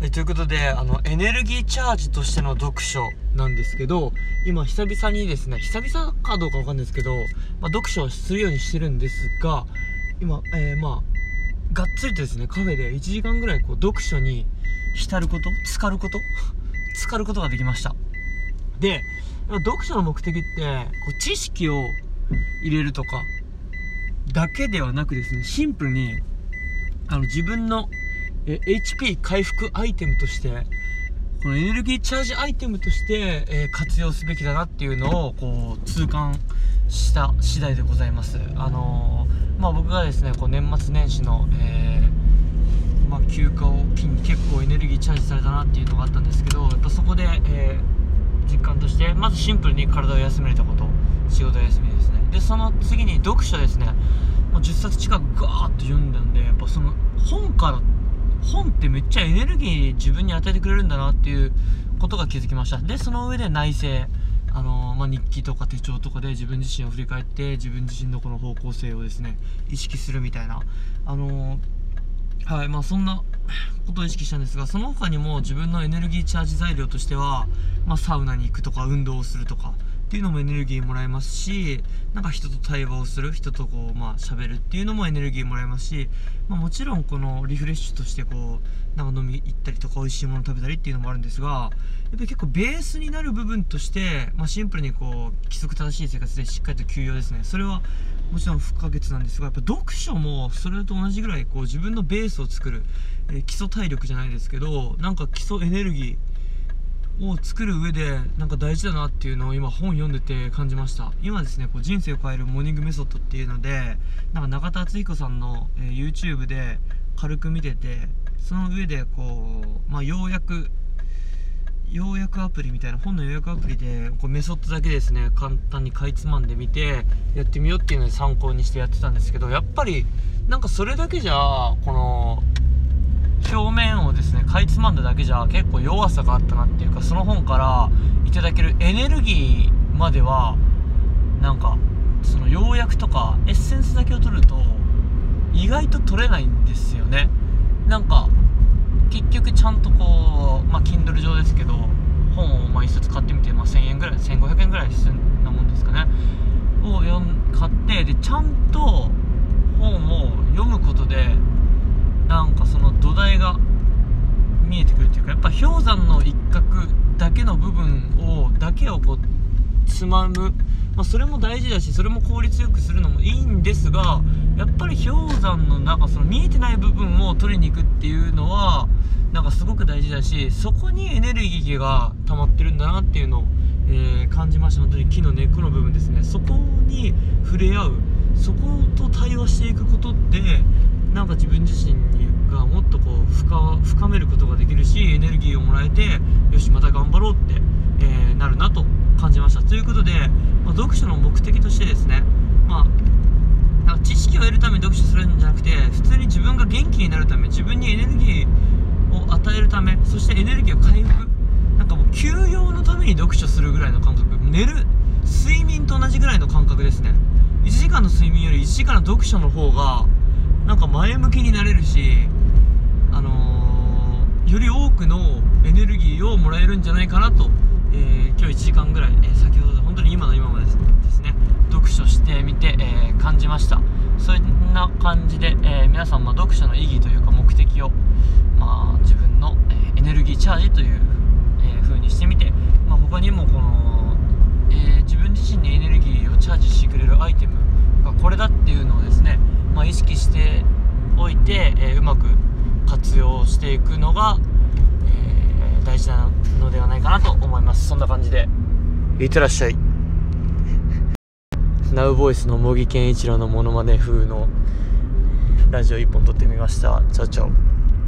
えということであのエネルギーチャージとしての読書なんですけど今久々にですね久々かどうかわかんないですけど、まあ、読書をするようにしてるんですが今、えー、まあがっつりとですねカフェで1時間ぐらいこう読書に浸ること浸かること浸かることができました。で読書の目的ってこう知識を入れるとかだけではなくですねシンプルにあの自分のえ HP 回復アイテムとして、このエネルギーチャージアイテムとして、え、活用すべきだなっていうのを、こう、痛感した次第でございます。あのー、まあ僕がですね、こう年末年始の、えー、まあ休暇を機に結構エネルギーチャージされたなっていうのがあったんですけど、やっぱそこで、え実感として、まずシンプルに体を休めれたこと、仕事休みですね。で、その次に読書ですね。もう10冊近くガーッと読んだんで、やっぱその本から本ってめっちゃエネルギー自分に与えてくれるんだなっていうことが気づきました。でその上で内省。あの、まあ、日記とか手帳とかで自分自身を振り返って自分自身のこの方向性をですね意識するみたいな。あの、はいまあそんなことを意識したんですがその他にも自分のエネルギーチャージ材料としては、まあ、サウナに行くとか運動をするとかっていうのもエネルギーもらえますしなんか人と対話をする人とこうまあ喋るっていうのもエネルギーもらえますし、まあ、もちろんこのリフレッシュとしてこうなんか飲み行ったりとか美味しいもの食べたりっていうのもあるんですがやっぱり結構ベースになる部分として、まあ、シンプルにこう規則正しい生活でしっかりと休養ですね。それはもちろん不可欠なんですがやっぱ読書もそれと同じぐらいこう自分のベースを作る、えー、基礎体力じゃないですけどなんか基礎エネルギーを作る上でなんか大事だなっていうのを今本読んでて感じました。今ですねこう人生を変えるモーニングメソッドっていうのでなんか中田敦彦さんの、えー、YouTube で軽く見ててその上でこう、まあ、ようやく要約アプリみたいな本の要約アプリでこうメソッドだけですね簡単にかいつまんでみてやってみようっていうので参考にしてやってたんですけどやっぱりなんかそれだけじゃこのかいつまんだだけじゃ結構弱さがあったなっていうかその本からいただけるエネルギーまではなんかその要約とかエッセンスだけを取ると意外と取れないんですよね。なんか結局ちゃんとこうまあ Kindle 上ですけど本をまあ1冊買ってみて、まあ、1000円ぐらい1500円ぐらいすんなもんですかね。を読ん買ってでちゃんと本を読むことでなんかその土台が見えてくるっていうかやっぱ氷山の一角だけの部分をだけをこうつまむ、まあ、それも大事だしそれも効率よくするのもいいんですがやっぱり氷山の中その見えてない部分を取りに行くっていうのはなんかすごく大事だしそこにエネルギーが溜まってるんだなっていうのを、えー、感じました。本当に木の根っこの部分ですね。そこに触れ合う。そこと対話していくことでなんか自分自身がもっとこう深深めることができるしエネルギーをもらえてよしまた頑張ろうって、えー、なるなと感じました。ということで、まあ、読書の目的としてですねまあなんか知識を得るために読書するんじゃなくて普通に自分が元気になるため自分にエネルギーを与えるためそしてエネルギーを回復なんかもう休養のために読書するぐらいの感覚。寝る睡眠と同じぐらいの感覚ですね。1時間の睡眠より1時間の読書の方がなんか前向きになれるしあのー、より多くのエネルギーをもらえるんじゃないかなと、えー、今日1時間ぐらい、えー、先ほど本当に今の今までですね読書してみて、え感じました。そんな感じで、え皆さんも読書の意義というか目的を、まあ、自分の、えエネルギーチャージという、え風にしてみて、まあ、他にもこの、え自分自身にエネルギーをチャージしてくれるアイテムがこれだっていうのをですねまあ、意識しておいて、え、うまく活用していくのが、えー、大事なのではないかなと思います。そんな感じで。いってらっしゃい。ナウボイスの茂木健一郎のモノマネ風のラジオ1本撮ってみました。チャオチャオ